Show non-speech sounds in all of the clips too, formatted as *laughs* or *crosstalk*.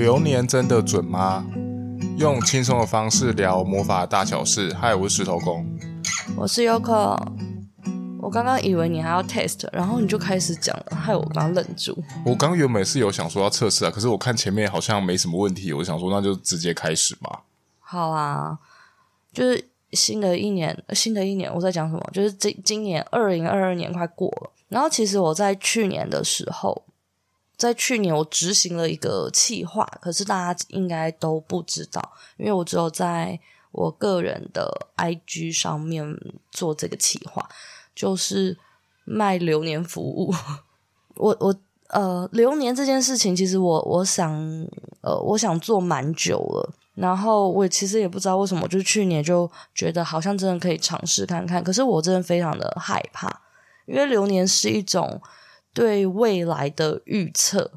流年真的准吗？用轻松的方式聊魔法大小事。嗨，我是石头公，我是 Yoko。我刚刚以为你还要 test，然后你就开始讲了，害我刚刚愣住。我刚原本是有想说要测试啊，可是我看前面好像没什么问题，我想说那就直接开始吧。好啊，就是新的一年，新的一年我在讲什么？就是今今年二零二二年快过了，然后其实我在去年的时候。在去年，我执行了一个企划，可是大家应该都不知道，因为我只有在我个人的 IG 上面做这个企划，就是卖流年服务。*laughs* 我我呃，流年这件事情，其实我我想呃，我想做蛮久了，然后我其实也不知道为什么，就去年就觉得好像真的可以尝试看看，可是我真的非常的害怕，因为流年是一种。对未来的预测，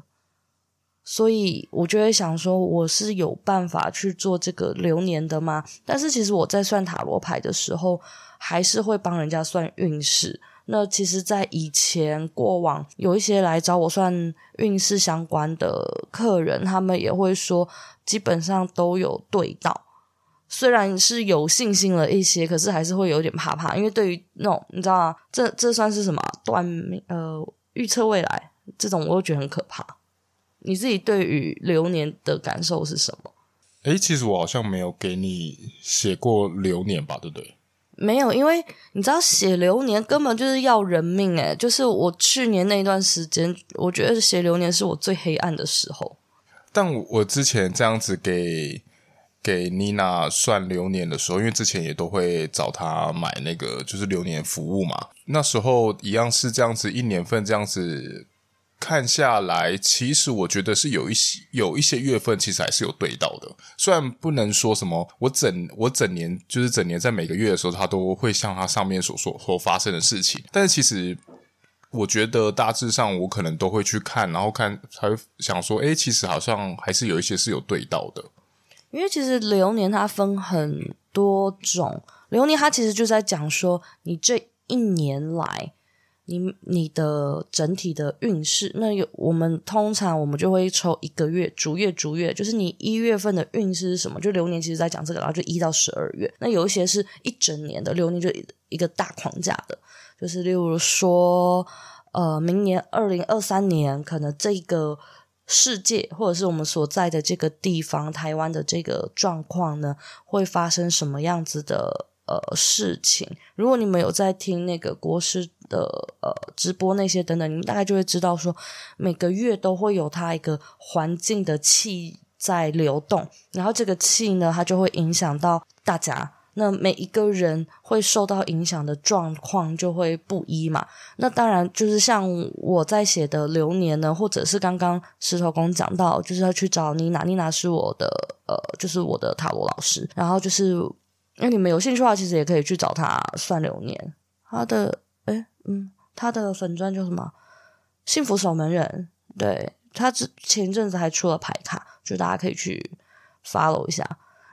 所以我就会想说，我是有办法去做这个流年的吗？但是其实我在算塔罗牌的时候，还是会帮人家算运势。那其实，在以前过往，有一些来找我算运势相关的客人，他们也会说，基本上都有对到。虽然是有信心了一些，可是还是会有点怕怕，因为对于那种你知道吗？这这算是什么断命呃？预测未来这种，我都觉得很可怕。你自己对于流年的感受是什么？诶，其实我好像没有给你写过流年吧，对不对？没有，因为你知道写流年根本就是要人命诶，就是我去年那段时间，我觉得写流年是我最黑暗的时候。但我之前这样子给。给妮娜算流年的时候，因为之前也都会找她买那个就是流年服务嘛。那时候一样是这样子，一年份这样子看下来，其实我觉得是有一些有一些月份其实还是有对到的。虽然不能说什么我整我整年就是整年在每个月的时候，它都会像它上面所说所发生的事情，但是其实我觉得大致上我可能都会去看，然后看才会想说，诶，其实好像还是有一些是有对到的。因为其实流年它分很多种，流年它其实就在讲说你这一年来你你的整体的运势。那有我们通常我们就会抽一个月，逐月逐月，就是你一月份的运势是什么？就流年其实在讲这个，然后就一到十二月。那有一些是一整年的流年，就一个大框架的，就是例如说，呃，明年二零二三年可能这个。世界或者是我们所在的这个地方，台湾的这个状况呢，会发生什么样子的呃事情？如果你们有在听那个国师的呃直播那些等等，你们大概就会知道说，每个月都会有它一个环境的气在流动，然后这个气呢，它就会影响到大家。那每一个人会受到影响的状况就会不一嘛。那当然就是像我在写的流年呢，或者是刚刚石头公讲到，就是要去找妮娜，妮娜是我的呃，就是我的塔罗老师。然后就是，那你们有兴趣的话，其实也可以去找他算流年。他的诶嗯，他的粉钻叫什么？幸福守门人。对，他之前阵子还出了牌卡，就大家可以去 follow 一下。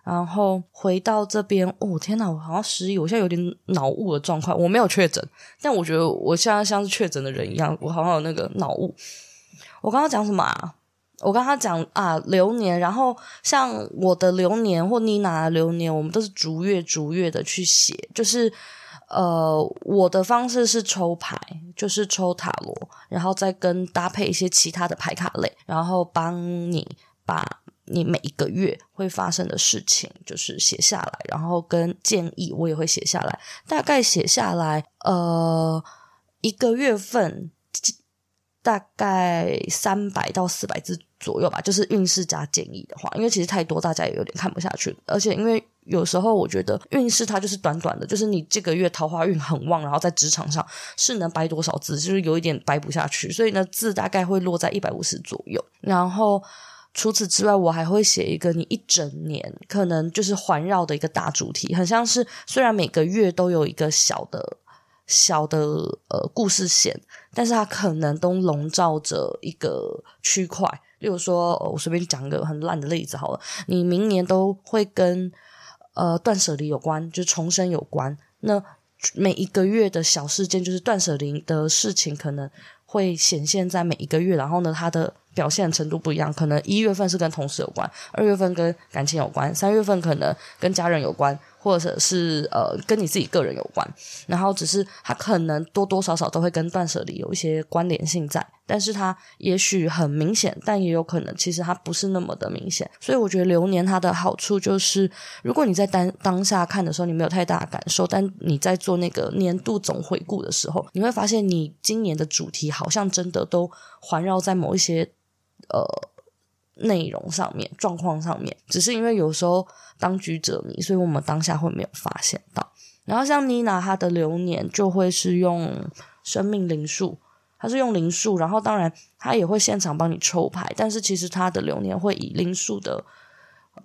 然后回到这边，哦天哪，我好像失忆，我现在有点脑雾的状况。我没有确诊，但我觉得我现在像是确诊的人一样，我好像有那个脑雾。我刚刚讲什么啊？我刚他讲啊，流年。然后像我的流年或妮娜的流年，我们都是逐月逐月的去写。就是呃，我的方式是抽牌，就是抽塔罗，然后再跟搭配一些其他的牌卡类，然后帮你把。你每一个月会发生的事情，就是写下来，然后跟建议我也会写下来，大概写下来，呃，一个月份大概三百到四百字左右吧，就是运势加建议的话，因为其实太多，大家也有点看不下去，而且因为有时候我觉得运势它就是短短的，就是你这个月桃花运很旺，然后在职场上是能掰多少字，就是有一点掰不下去，所以呢，字大概会落在一百五十左右，然后。除此之外，我还会写一个你一整年可能就是环绕的一个大主题，很像是虽然每个月都有一个小的、小的呃故事线，但是它可能都笼罩着一个区块。例如说，我随便讲一个很烂的例子好了，你明年都会跟呃断舍离有关，就重生有关。那每一个月的小事件，就是断舍离的事情，可能会显现在每一个月，然后呢，它的表现程度不一样，可能一月份是跟同事有关，二月份跟感情有关，三月份可能跟家人有关，或者是呃跟你自己个人有关。然后只是它可能多多少少都会跟断舍离有一些关联性在，但是它也许很明显，但也有可能其实它不是那么的明显。所以我觉得流年它的好处就是，如果你在当当下看的时候你没有太大的感受，但你在做那个年度总回顾的时候，你会发现你今年的主题好像真的都环绕在某一些。呃，内容上面、状况上面，只是因为有时候当局者迷，所以我们当下会没有发现到。然后像妮娜她的流年就会是用生命灵数，她是用灵数，然后当然她也会现场帮你抽牌，但是其实她的流年会以灵数的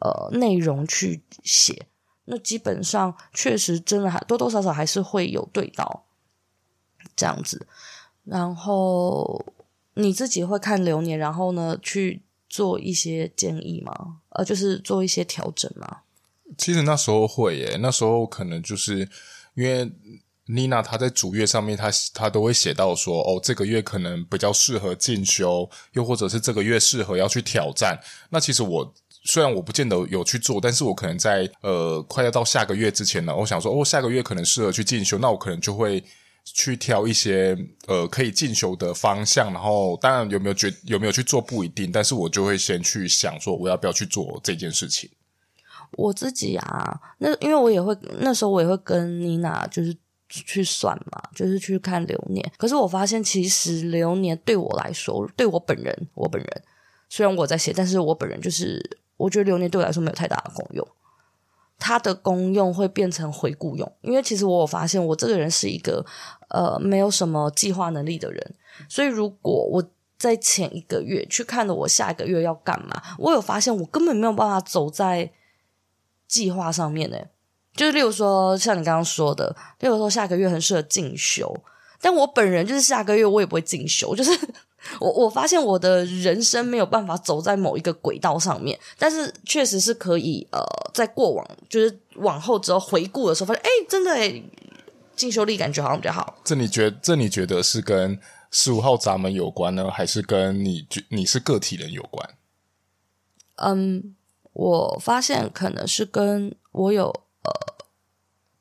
呃内容去写，那基本上确实真的还多多少少还是会有对到这样子，然后。你自己会看流年，然后呢去做一些建议吗？呃，就是做一些调整吗？其实那时候会耶，那时候可能就是因为妮娜她在主页上面，她她都会写到说，哦，这个月可能比较适合进修，又或者是这个月适合要去挑战。那其实我虽然我不见得有去做，但是我可能在呃快要到下个月之前呢，我想说，哦，下个月可能适合去进修，那我可能就会。去挑一些呃可以进修的方向，然后当然有没有觉有没有去做不一定，但是我就会先去想说我要不要去做这件事情。我自己啊，那因为我也会那时候我也会跟妮娜就是去算嘛，就是去看流年。可是我发现其实流年对我来说，对我本人，我本人虽然我在写，但是我本人就是我觉得流年对我来说没有太大的功用。它的功用会变成回顾用，因为其实我有发现，我这个人是一个呃没有什么计划能力的人，所以如果我在前一个月去看了我下一个月要干嘛，我有发现我根本没有办法走在计划上面呢。就是例如说像你刚刚说的，例如说下个月很适合进修，但我本人就是下个月我也不会进修，就是。我我发现我的人生没有办法走在某一个轨道上面，但是确实是可以呃，在过往就是往后之后回顾的时候，发现哎，真的哎，进修力感觉好像比较好。这你觉这你觉得是跟十五号闸门有关呢，还是跟你你是个体人有关？嗯，我发现可能是跟我有呃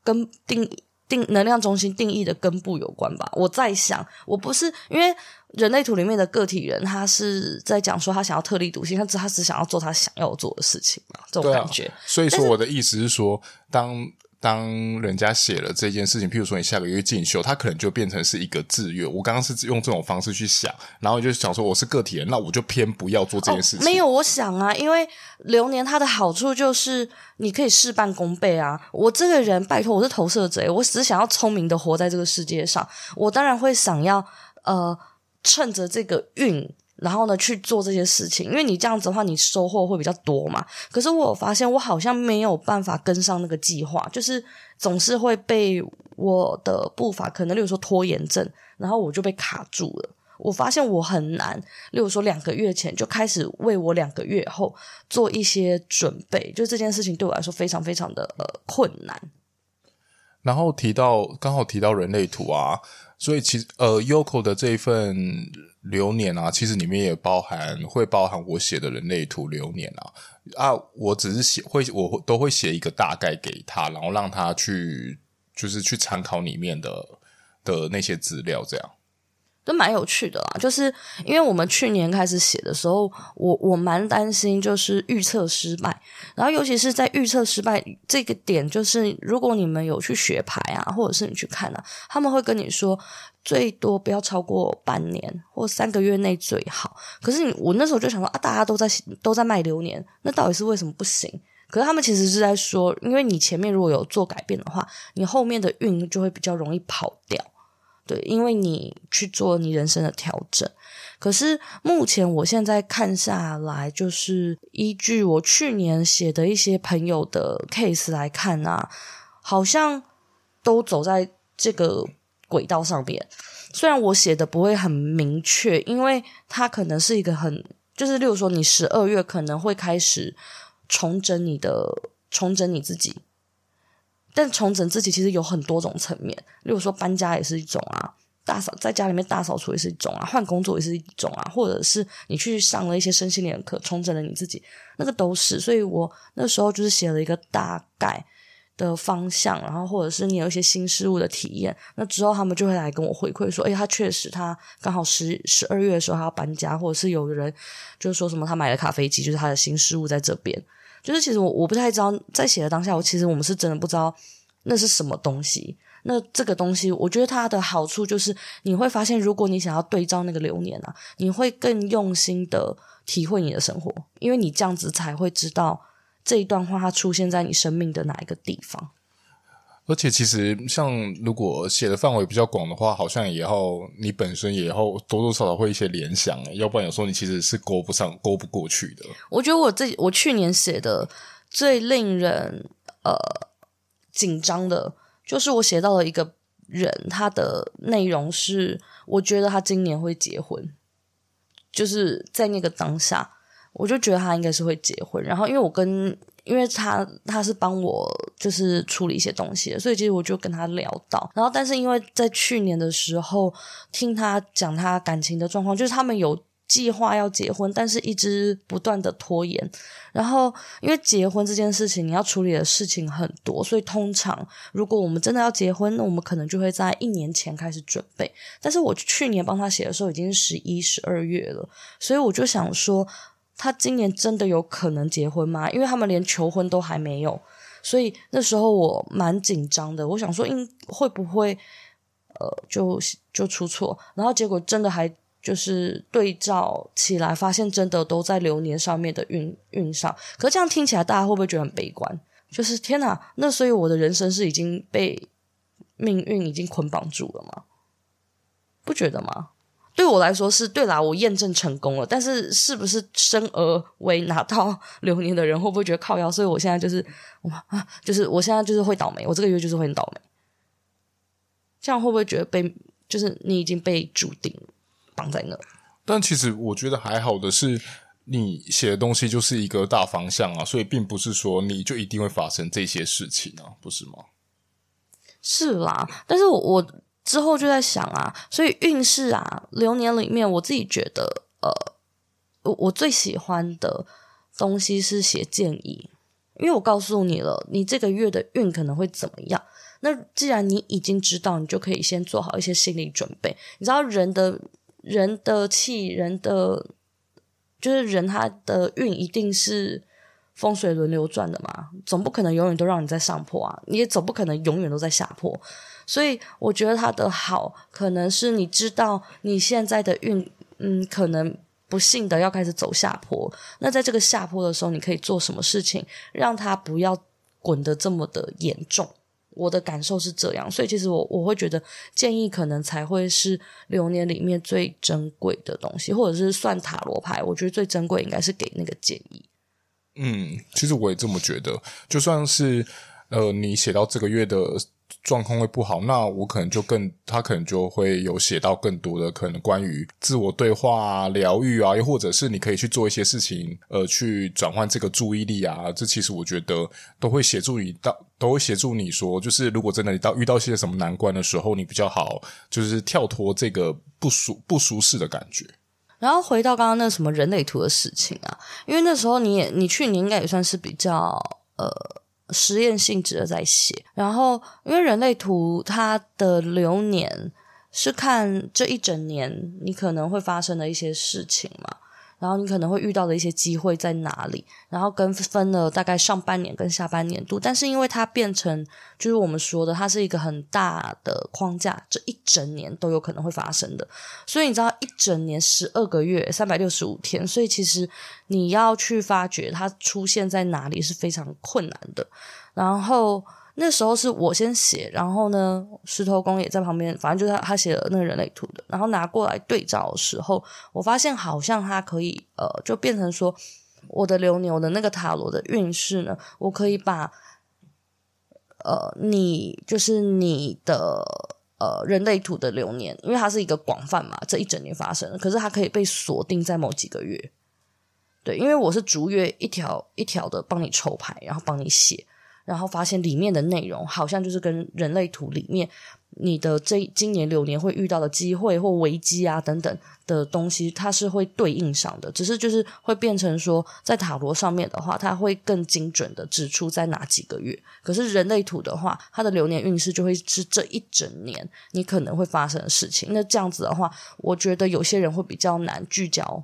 跟定定能量中心定义的根部有关吧。我在想，我不是因为。人类图里面的个体人，他是在讲说他想要特立独行，他只他只想要做他想要做的事情嘛，这种感觉。啊、所以说，我的意思是说，是当当人家写了这件事情，譬如说你下个月进修，他可能就变成是一个志愿。我刚刚是用这种方式去想，然后就想说我是个体人，那我就偏不要做这件事情。哦、没有，我想啊，因为流年它的好处就是你可以事半功倍啊。我这个人，拜托，我是投射者，我只是想要聪明的活在这个世界上，我当然会想要呃。趁着这个运，然后呢去做这些事情，因为你这样子的话，你收获会比较多嘛。可是我有发现，我好像没有办法跟上那个计划，就是总是会被我的步伐，可能例如说拖延症，然后我就被卡住了。我发现我很难，例如说两个月前就开始为我两个月后做一些准备，就这件事情对我来说非常非常的困难。然后提到刚好提到人类图啊。所以其实呃，Yoko 的这一份流年啊，其实里面也包含会包含我写的人类图流年啊啊，我只是写会我都会写一个大概给他，然后让他去就是去参考里面的的那些资料，这样。都蛮有趣的啦，就是因为我们去年开始写的时候，我我蛮担心就是预测失败，然后尤其是在预测失败这个点，就是如果你们有去学牌啊，或者是你去看啊，他们会跟你说最多不要超过半年或三个月内最好。可是你我那时候就想说啊，大家都在都在卖流年，那到底是为什么不行？可是他们其实是在说，因为你前面如果有做改变的话，你后面的运就会比较容易跑掉。对，因为你去做你人生的调整，可是目前我现在看下来，就是依据我去年写的一些朋友的 case 来看啊，好像都走在这个轨道上面。虽然我写的不会很明确，因为它可能是一个很，就是例如说你十二月可能会开始重整你的，重整你自己。但重整自己其实有很多种层面，例如说搬家也是一种啊，大扫在家里面大扫除也是一种啊，换工作也是一种啊，或者是你去上了一些身心灵课，重整了你自己，那个都是。所以我那时候就是写了一个大概的方向，然后或者是你有一些新事物的体验，那之后他们就会来跟我回馈说，诶，他确实他刚好十十二月的时候他要搬家，或者是有的人就是说什么他买了咖啡机，就是他的新事物在这边。就是其实我我不太知道，在写的当下，我其实我们是真的不知道那是什么东西。那这个东西，我觉得它的好处就是你会发现，如果你想要对照那个流年啊，你会更用心的体会你的生活，因为你这样子才会知道。这一段话，它出现在你生命的哪一个地方？而且，其实像如果写的范围比较广的话，好像也要你本身也要多多少少会一些联想，要不然有时候你其实是勾不上、勾不过去的。我觉得我自己，我去年写的最令人呃紧张的，就是我写到了一个人，他的内容是，我觉得他今年会结婚，就是在那个当下。我就觉得他应该是会结婚，然后因为我跟，因为他他是帮我就是处理一些东西，所以其实我就跟他聊到，然后但是因为在去年的时候听他讲他感情的状况，就是他们有计划要结婚，但是一直不断的拖延，然后因为结婚这件事情你要处理的事情很多，所以通常如果我们真的要结婚，那我们可能就会在一年前开始准备，但是我去年帮他写的时候已经十一、十二月了，所以我就想说。他今年真的有可能结婚吗？因为他们连求婚都还没有，所以那时候我蛮紧张的。我想说，应会不会呃，就就出错？然后结果真的还就是对照起来，发现真的都在流年上面的运运上。可是这样听起来，大家会不会觉得很悲观？就是天哪，那所以我的人生是已经被命运已经捆绑住了吗？不觉得吗？对我来说是对啦，我验证成功了。但是是不是生而为拿到流年的人会不会觉得靠腰？所以我现在就是，啊，就是我现在就是会倒霉，我这个月就是会很倒霉。这样会不会觉得被就是你已经被注定绑在那？但其实我觉得还好的是，你写的东西就是一个大方向啊，所以并不是说你就一定会发生这些事情啊，不是吗？是啦，但是我我。之后就在想啊，所以运势啊，流年里面，我自己觉得，呃，我我最喜欢的东西是写建议，因为我告诉你了，你这个月的运可能会怎么样。那既然你已经知道，你就可以先做好一些心理准备。你知道人的人的气，人的就是人他的运一定是风水轮流转的嘛，总不可能永远都让你在上坡啊，你也总不可能永远都在下坡。所以我觉得它的好，可能是你知道你现在的运，嗯，可能不幸的要开始走下坡。那在这个下坡的时候，你可以做什么事情，让它不要滚得这么的严重？我的感受是这样。所以其实我我会觉得建议可能才会是流年里面最珍贵的东西，或者是算塔罗牌，我觉得最珍贵应该是给那个建议。嗯，其实我也这么觉得。就算是呃，你写到这个月的。状况会不好，那我可能就更，他可能就会有写到更多的可能关于自我对话啊、疗愈啊，又或者是你可以去做一些事情，呃，去转换这个注意力啊。这其实我觉得都会协助你到，都会协助你说，就是如果真的你到遇到一些什么难关的时候，你比较好，就是跳脱这个不舒不舒适的感觉。然后回到刚刚那什么人类图的事情啊，因为那时候你也你去年应该也算是比较呃。实验性质的在写，然后因为人类图它的流年是看这一整年你可能会发生的一些事情嘛。然后你可能会遇到的一些机会在哪里？然后跟分了大概上半年跟下半年度，但是因为它变成就是我们说的，它是一个很大的框架，这一整年都有可能会发生的。所以你知道，一整年十二个月，三百六十五天，所以其实你要去发掘它出现在哪里是非常困难的。然后。那时候是我先写，然后呢，石头公也在旁边，反正就是他他写了那个人类图的，然后拿过来对照的时候，我发现好像他可以呃，就变成说我的流年的那个塔罗的运势呢，我可以把呃你就是你的呃人类图的流年，因为它是一个广泛嘛，这一整年发生的，可是它可以被锁定在某几个月，对，因为我是逐月一条一条的帮你抽牌，然后帮你写。然后发现里面的内容好像就是跟人类图里面你的这今年流年会遇到的机会或危机啊等等的东西，它是会对应上的。只是就是会变成说，在塔罗上面的话，它会更精准的指出在哪几个月。可是人类图的话，它的流年运势就会是这一整年你可能会发生的事情。那这样子的话，我觉得有些人会比较难聚焦。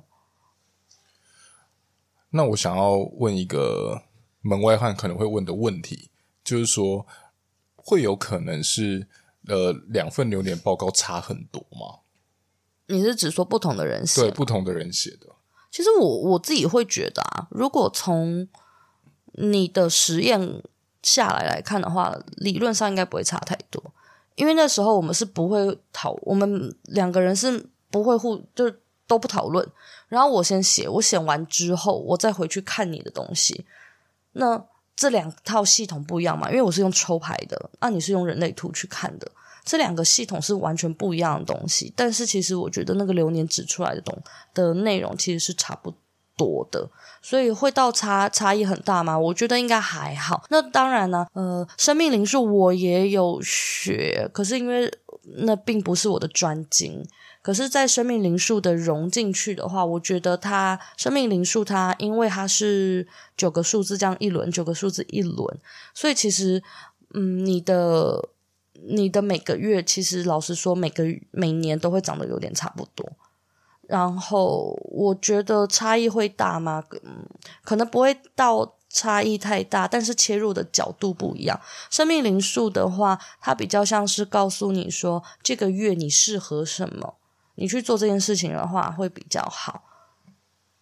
那我想要问一个门外汉可能会问的问题，就是说，会有可能是呃两份流年报告差很多吗？你是指说不同的人写？对，不同的人写的。其实我我自己会觉得啊，如果从你的实验下来来看的话，理论上应该不会差太多，因为那时候我们是不会讨，我们两个人是不会互就。都不讨论，然后我先写，我写完之后，我再回去看你的东西。那这两套系统不一样嘛？因为我是用抽牌的，那你是用人类图去看的，这两个系统是完全不一样的东西。但是其实我觉得那个流年指出来的东的内容其实是差不多的，所以会到差差异很大吗？我觉得应该还好。那当然呢，呃，生命灵数我也有学，可是因为那并不是我的专精。可是，在生命灵数的融进去的话，我觉得它生命灵数它，因为它是九个数字这样一轮，九个数字一轮，所以其实，嗯，你的你的每个月，其实老实说，每个每年都会长得有点差不多。然后，我觉得差异会大吗？嗯，可能不会到差异太大，但是切入的角度不一样。生命灵数的话，它比较像是告诉你说，这个月你适合什么。你去做这件事情的话会比较好，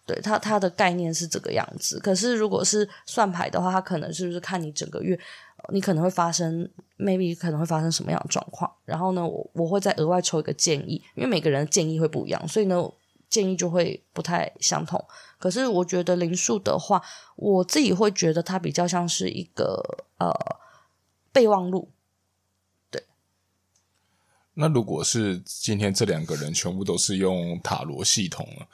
对，它它的概念是这个样子。可是如果是算牌的话，它可能是不是看你整个月，你可能会发生，maybe 可能会发生什么样的状况。然后呢，我我会再额外抽一个建议，因为每个人的建议会不一样，所以呢，建议就会不太相同。可是我觉得灵数的话，我自己会觉得它比较像是一个呃备忘录。对那如果是今天这两个人全部都是用塔罗系统了，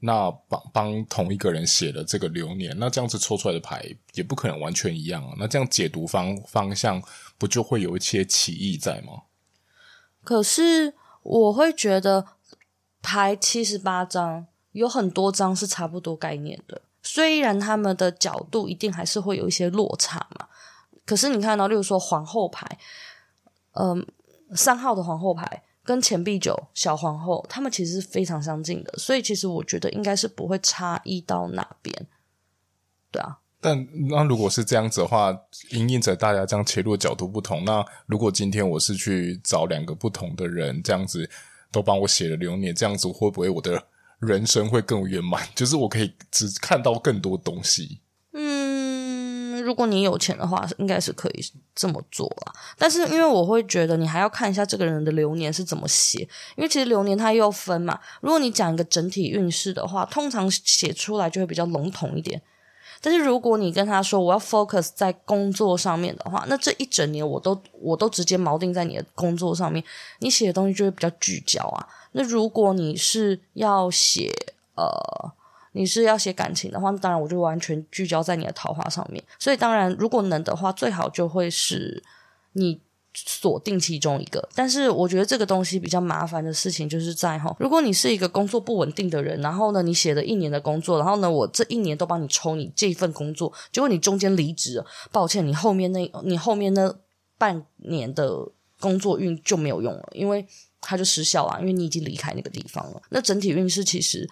那帮帮同一个人写的这个流年，那这样子抽出来的牌也不可能完全一样啊。那这样解读方方向不就会有一些歧义在吗？可是我会觉得牌七十八张有很多张是差不多概念的，虽然他们的角度一定还是会有一些落差嘛。可是你看到，例如说皇后牌，嗯。三号的皇后牌跟钱币九小皇后，他们其实是非常相近的，所以其实我觉得应该是不会差异到哪边，对啊。但那如果是这样子的话，因应着大家这样切入的角度不同，那如果今天我是去找两个不同的人，这样子都帮我写了流年，这样子会不会我的人生会更圆满？*laughs* 就是我可以只看到更多东西。嗯如果你有钱的话，应该是可以这么做啦。但是因为我会觉得你还要看一下这个人的流年是怎么写，因为其实流年它又分嘛。如果你讲一个整体运势的话，通常写出来就会比较笼统一点。但是如果你跟他说我要 focus 在工作上面的话，那这一整年我都我都直接锚定在你的工作上面，你写的东西就会比较聚焦啊。那如果你是要写呃。你是要写感情的话，那当然我就完全聚焦在你的桃花上面。所以当然，如果能的话，最好就会是你锁定其中一个。但是我觉得这个东西比较麻烦的事情就是在哈，如果你是一个工作不稳定的人，然后呢，你写了一年的工作，然后呢，我这一年都帮你抽你这份工作，结果你中间离职了，抱歉，你后面那，你后面那半年的工作运就没有用了，因为它就失效了，因为你已经离开那个地方了。那整体运势其实。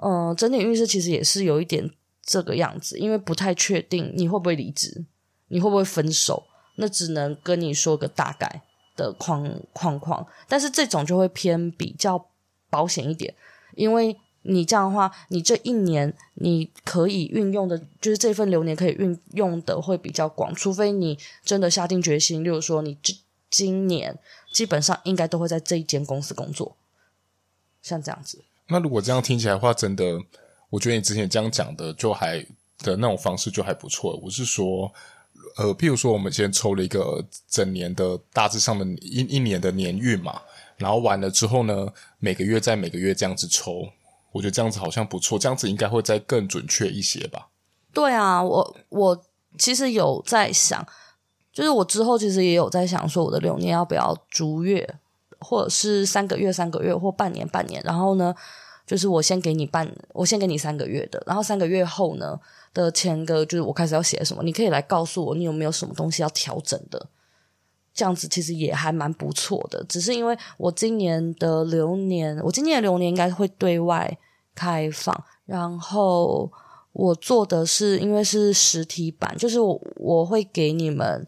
嗯，整体运势其实也是有一点这个样子，因为不太确定你会不会离职，你会不会分手，那只能跟你说个大概的框框框。但是这种就会偏比较保险一点，因为你这样的话，你这一年你可以运用的，就是这份流年可以运用的会比较广，除非你真的下定决心，例如说你今今年基本上应该都会在这一间公司工作，像这样子。那如果这样听起来的话，真的，我觉得你之前这样讲的就还的那种方式就还不错。我是说，呃，譬如说我们先抽了一个整年的大致上的一一年的年运嘛，然后完了之后呢，每个月再每个月这样子抽，我觉得这样子好像不错，这样子应该会再更准确一些吧？对啊，我我其实有在想，就是我之后其实也有在想，说我的流年要不要逐月，或者是三个月、三个月，或半年、半年。然后呢，就是我先给你半，我先给你三个月的，然后三个月后呢的前个，就是我开始要写什么，你可以来告诉我，你有没有什么东西要调整的。这样子其实也还蛮不错的，只是因为我今年的流年，我今年的流年应该会对外开放，然后我做的是因为是实体版，就是我我会给你们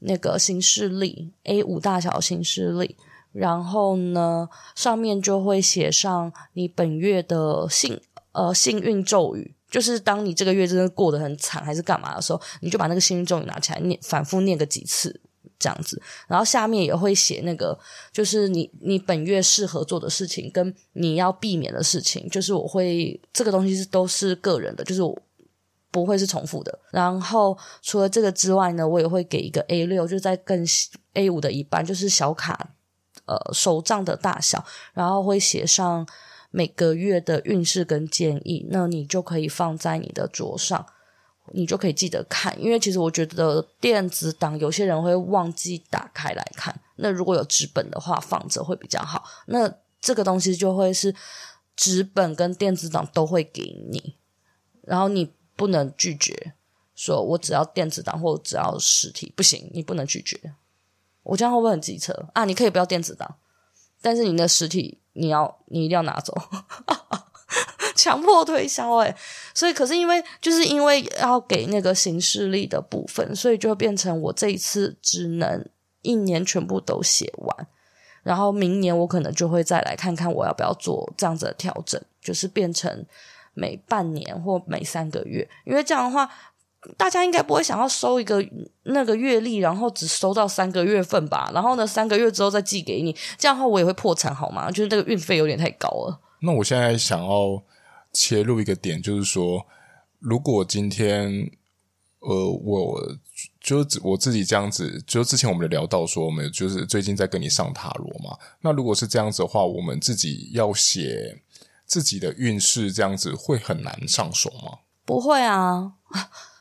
那个行事历 A 五大小行事历，然后呢上面就会写上你本月的幸呃幸运咒语，就是当你这个月真的过得很惨还是干嘛的时候，你就把那个幸运咒语拿起来念，反复念个几次。这样子，然后下面也会写那个，就是你你本月适合做的事情，跟你要避免的事情，就是我会这个东西是都是个人的，就是我不会是重复的。然后除了这个之外呢，我也会给一个 A 六，就在更 A 五的一半，就是小卡呃手账的大小，然后会写上每个月的运势跟建议，那你就可以放在你的桌上。你就可以记得看，因为其实我觉得电子档有些人会忘记打开来看。那如果有纸本的话，放着会比较好。那这个东西就会是纸本跟电子档都会给你，然后你不能拒绝，说我只要电子档或只要实体，不行，你不能拒绝。我这样会不会很机车啊？你可以不要电子档，但是你的实体你要你一定要拿走。*laughs* 强迫推销哎，所以可是因为就是因为要给那个行事历的部分，所以就变成我这一次只能一年全部都写完，然后明年我可能就会再来看看我要不要做这样子的调整，就是变成每半年或每三个月，因为这样的话大家应该不会想要收一个那个月历，然后只收到三个月份吧，然后呢三个月之后再寄给你，这样的话我也会破产好吗？就是这个运费有点太高了。那我现在想要。切入一个点，就是说，如果今天，呃，我就我自己这样子，就之前我们聊到说，我们就是最近在跟你上塔罗嘛。那如果是这样子的话，我们自己要写自己的运势，这样子会很难上手吗？不会啊，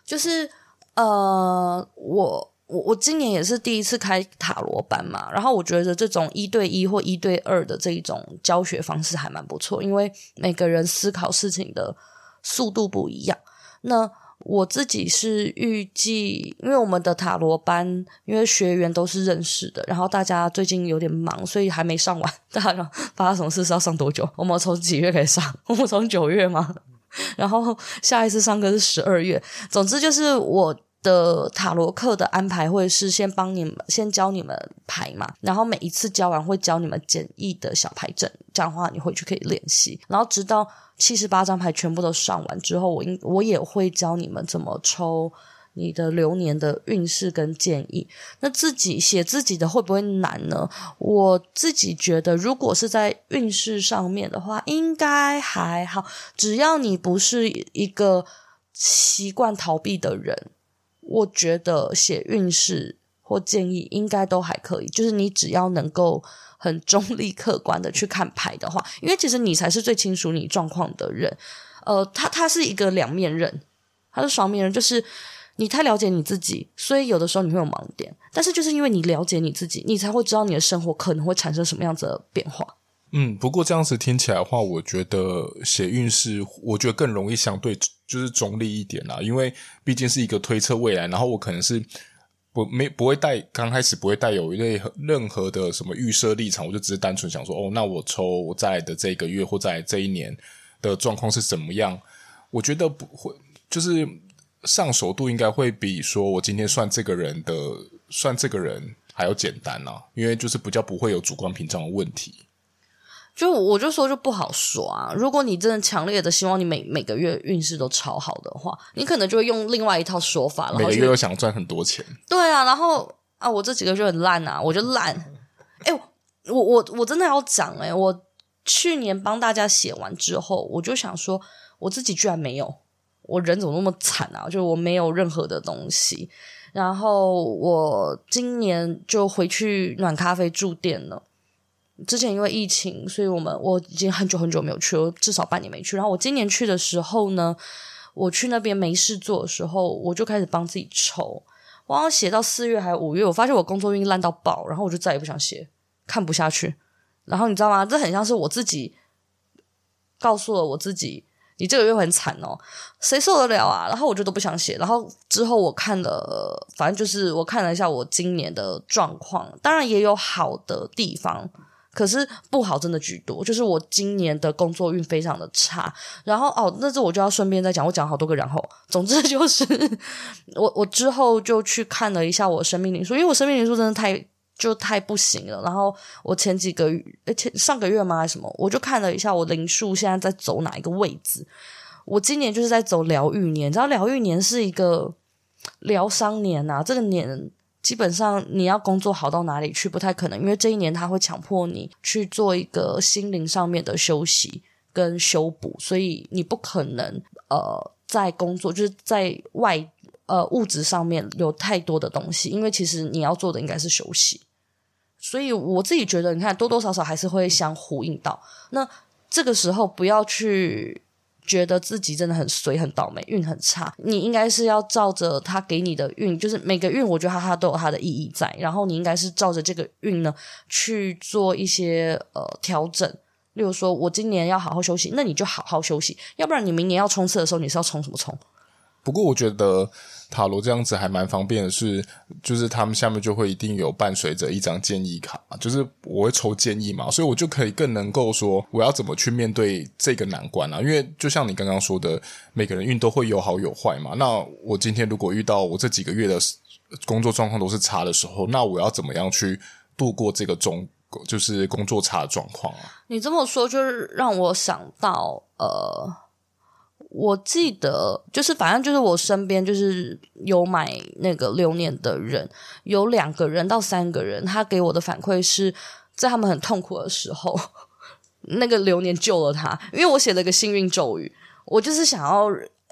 就是呃，我。我我今年也是第一次开塔罗班嘛，然后我觉得这种一对一或一对二的这一种教学方式还蛮不错，因为每个人思考事情的速度不一样。那我自己是预计，因为我们的塔罗班，因为学员都是认识的，然后大家最近有点忙，所以还没上完。大家 *laughs* 发生什么事是要上多久？我们从几月开始上？我们从九月吗？然后下一次上课是十二月。总之就是我。的塔罗课的安排会是先帮你们先教你们牌嘛，然后每一次教完会教你们简易的小牌阵，这样的话你回去可以练习，然后直到七十八张牌全部都上完之后，我应我也会教你们怎么抽你的流年的运势跟建议。那自己写自己的会不会难呢？我自己觉得，如果是在运势上面的话，应该还好，只要你不是一个习惯逃避的人。我觉得写运势或建议应该都还可以，就是你只要能够很中立客观的去看牌的话，因为其实你才是最清楚你状况的人。呃，他他是一个两面人，他是双面人，就是你太了解你自己，所以有的时候你会有盲点，但是就是因为你了解你自己，你才会知道你的生活可能会产生什么样子的变化。嗯，不过这样子听起来的话，我觉得写运势，我觉得更容易相对就是中立一点啦，因为毕竟是一个推测未来，然后我可能是不没不会带刚开始不会带有一类任何的什么预设立场，我就只是单纯想说，哦，那我抽我在的这个月或在这一年的状况是怎么样？我觉得不会，就是上手度应该会比说我今天算这个人的算这个人还要简单啦，因为就是比较不会有主观屏障的问题。就我就说就不好说啊！如果你真的强烈的希望你每每个月运势都超好的话，你可能就会用另外一套说法，然后每个月又想赚很多钱。对啊，然后啊，我这几个月很烂啊，我就烂。哎，我我我真的要讲哎，我去年帮大家写完之后，我就想说，我自己居然没有，我人怎么那么惨啊？就我没有任何的东西。然后我今年就回去暖咖啡驻店了。之前因为疫情，所以我们我已经很久很久没有去了，至少半年没去。然后我今年去的时候呢，我去那边没事做的时候，我就开始帮自己抽。我好像写到四月还是五月，我发现我工作运烂到爆，然后我就再也不想写，看不下去。然后你知道吗？这很像是我自己告诉了我自己，你这个月很惨哦，谁受得了啊？然后我就都不想写。然后之后我看了，反正就是我看了一下我今年的状况，当然也有好的地方。可是不好真的居多，就是我今年的工作运非常的差。然后哦，那这我就要顺便再讲，我讲好多个然后。总之就是 *laughs* 我我之后就去看了一下我生命灵数，因为我生命灵数真的太就太不行了。然后我前几个月，前上个月吗还是什么，我就看了一下我灵数现在在走哪一个位置。我今年就是在走疗愈年，你知道疗愈年是一个疗伤年呐、啊，这个年。基本上你要工作好到哪里去不太可能，因为这一年他会强迫你去做一个心灵上面的休息跟修补，所以你不可能呃在工作就是在外呃物质上面有太多的东西，因为其实你要做的应该是休息。所以我自己觉得，你看多多少少还是会相呼应到。那这个时候不要去。觉得自己真的很衰、很倒霉、运很差，你应该是要照着他给你的运，就是每个运，我觉得它它都有它的意义在。然后你应该是照着这个运呢去做一些呃调整。例如说，我今年要好好休息，那你就好好休息，要不然你明年要冲刺的时候，你是要冲什么冲？不过我觉得塔罗这样子还蛮方便的是，就是他们下面就会一定有伴随着一张建议卡，就是我会抽建议嘛，所以我就可以更能够说我要怎么去面对这个难关啊。因为就像你刚刚说的，每个人运都会有好有坏嘛。那我今天如果遇到我这几个月的工作状况都是差的时候，那我要怎么样去度过这个中就是工作差的状况啊？你这么说，就是让我想到呃。我记得就是，反正就是我身边就是有买那个流年的人，有两个人到三个人，他给我的反馈是在他们很痛苦的时候，*laughs* 那个流年救了他。因为我写了个幸运咒语，我就是想要，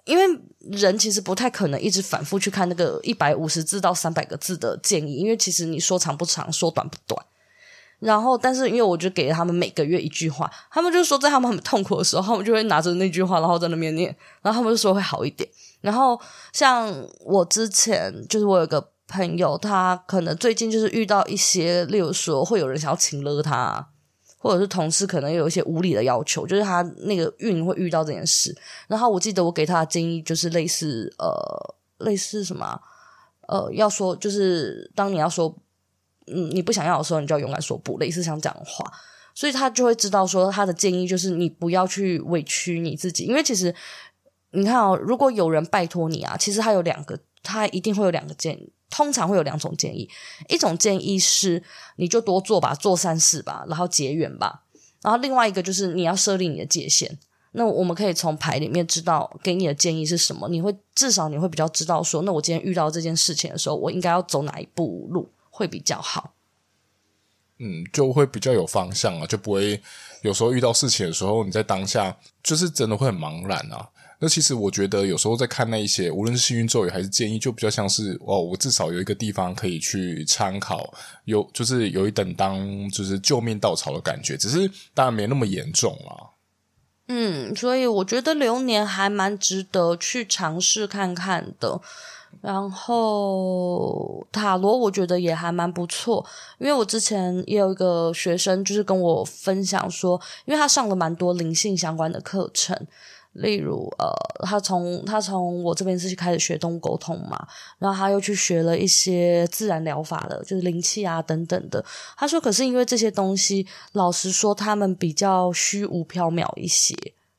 因为人其实不太可能一直反复去看那个一百五十字到三百个字的建议，因为其实你说长不长，说短不短。然后，但是因为我就给了他们每个月一句话，他们就说在他们很痛苦的时候，他们就会拿着那句话，然后在那边念，然后他们就说会好一点。然后像我之前就是我有个朋友，他可能最近就是遇到一些，例如说会有人想要请了他，或者是同事可能有一些无理的要求，就是他那个运会遇到这件事。然后我记得我给他的建议就是类似呃类似什么呃要说就是当你要说。嗯，你不想要的时候，你就要勇敢说不，类似像这样的话，所以他就会知道说，他的建议就是你不要去委屈你自己，因为其实你看哦，如果有人拜托你啊，其实他有两个，他一定会有两个建议，通常会有两种建议，一种建议是你就多做吧，做善事吧，然后结缘吧，然后另外一个就是你要设立你的界限。那我们可以从牌里面知道给你的建议是什么，你会至少你会比较知道说，那我今天遇到这件事情的时候，我应该要走哪一步路。会比较好，嗯，就会比较有方向啊，就不会有时候遇到事情的时候，你在当下就是真的会很茫然啊。那其实我觉得有时候在看那一些，无论是幸运咒语还是建议，就比较像是哦，我至少有一个地方可以去参考，有就是有一等当就是救命稻草的感觉，只是当然没那么严重啊。嗯，所以我觉得流年还蛮值得去尝试看看的。然后塔罗我觉得也还蛮不错，因为我之前也有一个学生就是跟我分享说，因为他上了蛮多灵性相关的课程，例如呃，他从他从我这边是开始学动物沟通嘛，然后他又去学了一些自然疗法的，就是灵气啊等等的。他说，可是因为这些东西，老实说，他们比较虚无缥缈一些。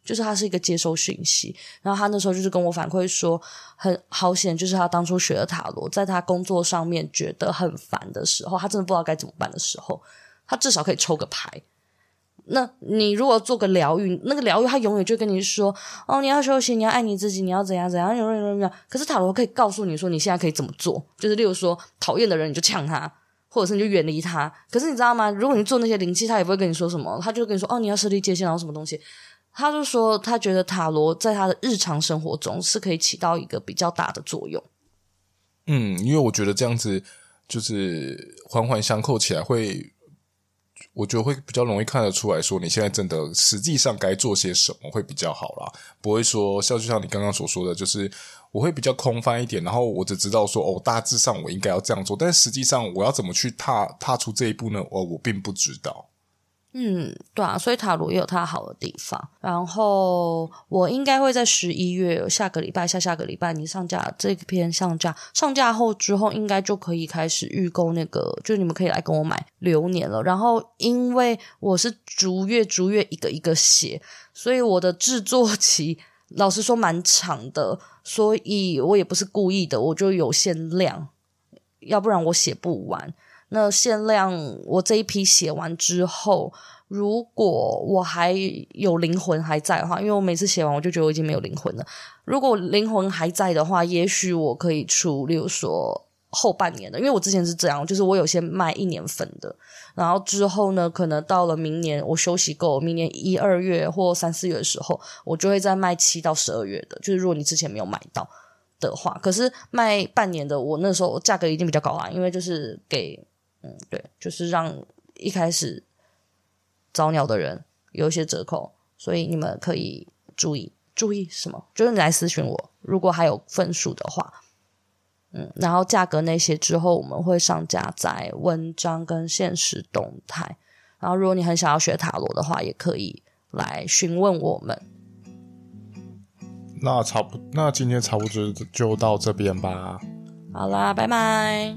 就是他是一个接收讯息，然后他那时候就是跟我反馈说，很好险，就是他当初学了塔罗，在他工作上面觉得很烦的时候，他真的不知道该怎么办的时候，他至少可以抽个牌。那你如果做个疗愈，那个疗愈他永远就跟你说，哦，你要休息，你要爱你自己，你要怎样怎样，怎样怎样。可是塔罗可以告诉你说，你现在可以怎么做，就是例如说，讨厌的人你就呛他，或者是你就远离他。可是你知道吗？如果你做那些灵气，他也不会跟你说什么，他就跟你说，哦，你要设立界限，然后什么东西。他就说，他觉得塔罗在他的日常生活中是可以起到一个比较大的作用。嗯，因为我觉得这样子就是环环相扣起来会，我觉得会比较容易看得出来说你现在真的实际上该做些什么会比较好啦，不会说像就像你刚刚所说的，就是我会比较空泛一点，然后我只知道说哦，大致上我应该要这样做，但实际上我要怎么去踏踏出这一步呢？哦，我并不知道。嗯，对啊，所以塔罗也有它好的地方。然后我应该会在十一月下个礼拜、下下个礼拜，你上架这篇上架，上架后之后，应该就可以开始预购那个，就你们可以来跟我买流年了。然后因为我是逐月逐月一个一个写，所以我的制作期 *laughs* 老实说蛮长的，所以我也不是故意的，我就有限量，要不然我写不完。那限量，我这一批写完之后，如果我还有灵魂还在的话，因为我每次写完我就觉得我已经没有灵魂了。如果灵魂还在的话，也许我可以出，例如说后半年的，因为我之前是这样，就是我有些卖一年份的，然后之后呢，可能到了明年我休息够，明年一二月或三四月的时候，我就会再卖七到十二月的，就是如果你之前没有买到的话，可是卖半年的，我那时候价格一定比较高啊，因为就是给。嗯，对，就是让一开始早鸟的人有一些折扣，所以你们可以注意注意什么？就是你来咨询我，如果还有份数的话，嗯，然后价格那些之后我们会上架在文章跟现实动态，然后如果你很想要学塔罗的话，也可以来询问我们。那差不，那今天差不多就到这边吧。好啦，拜拜。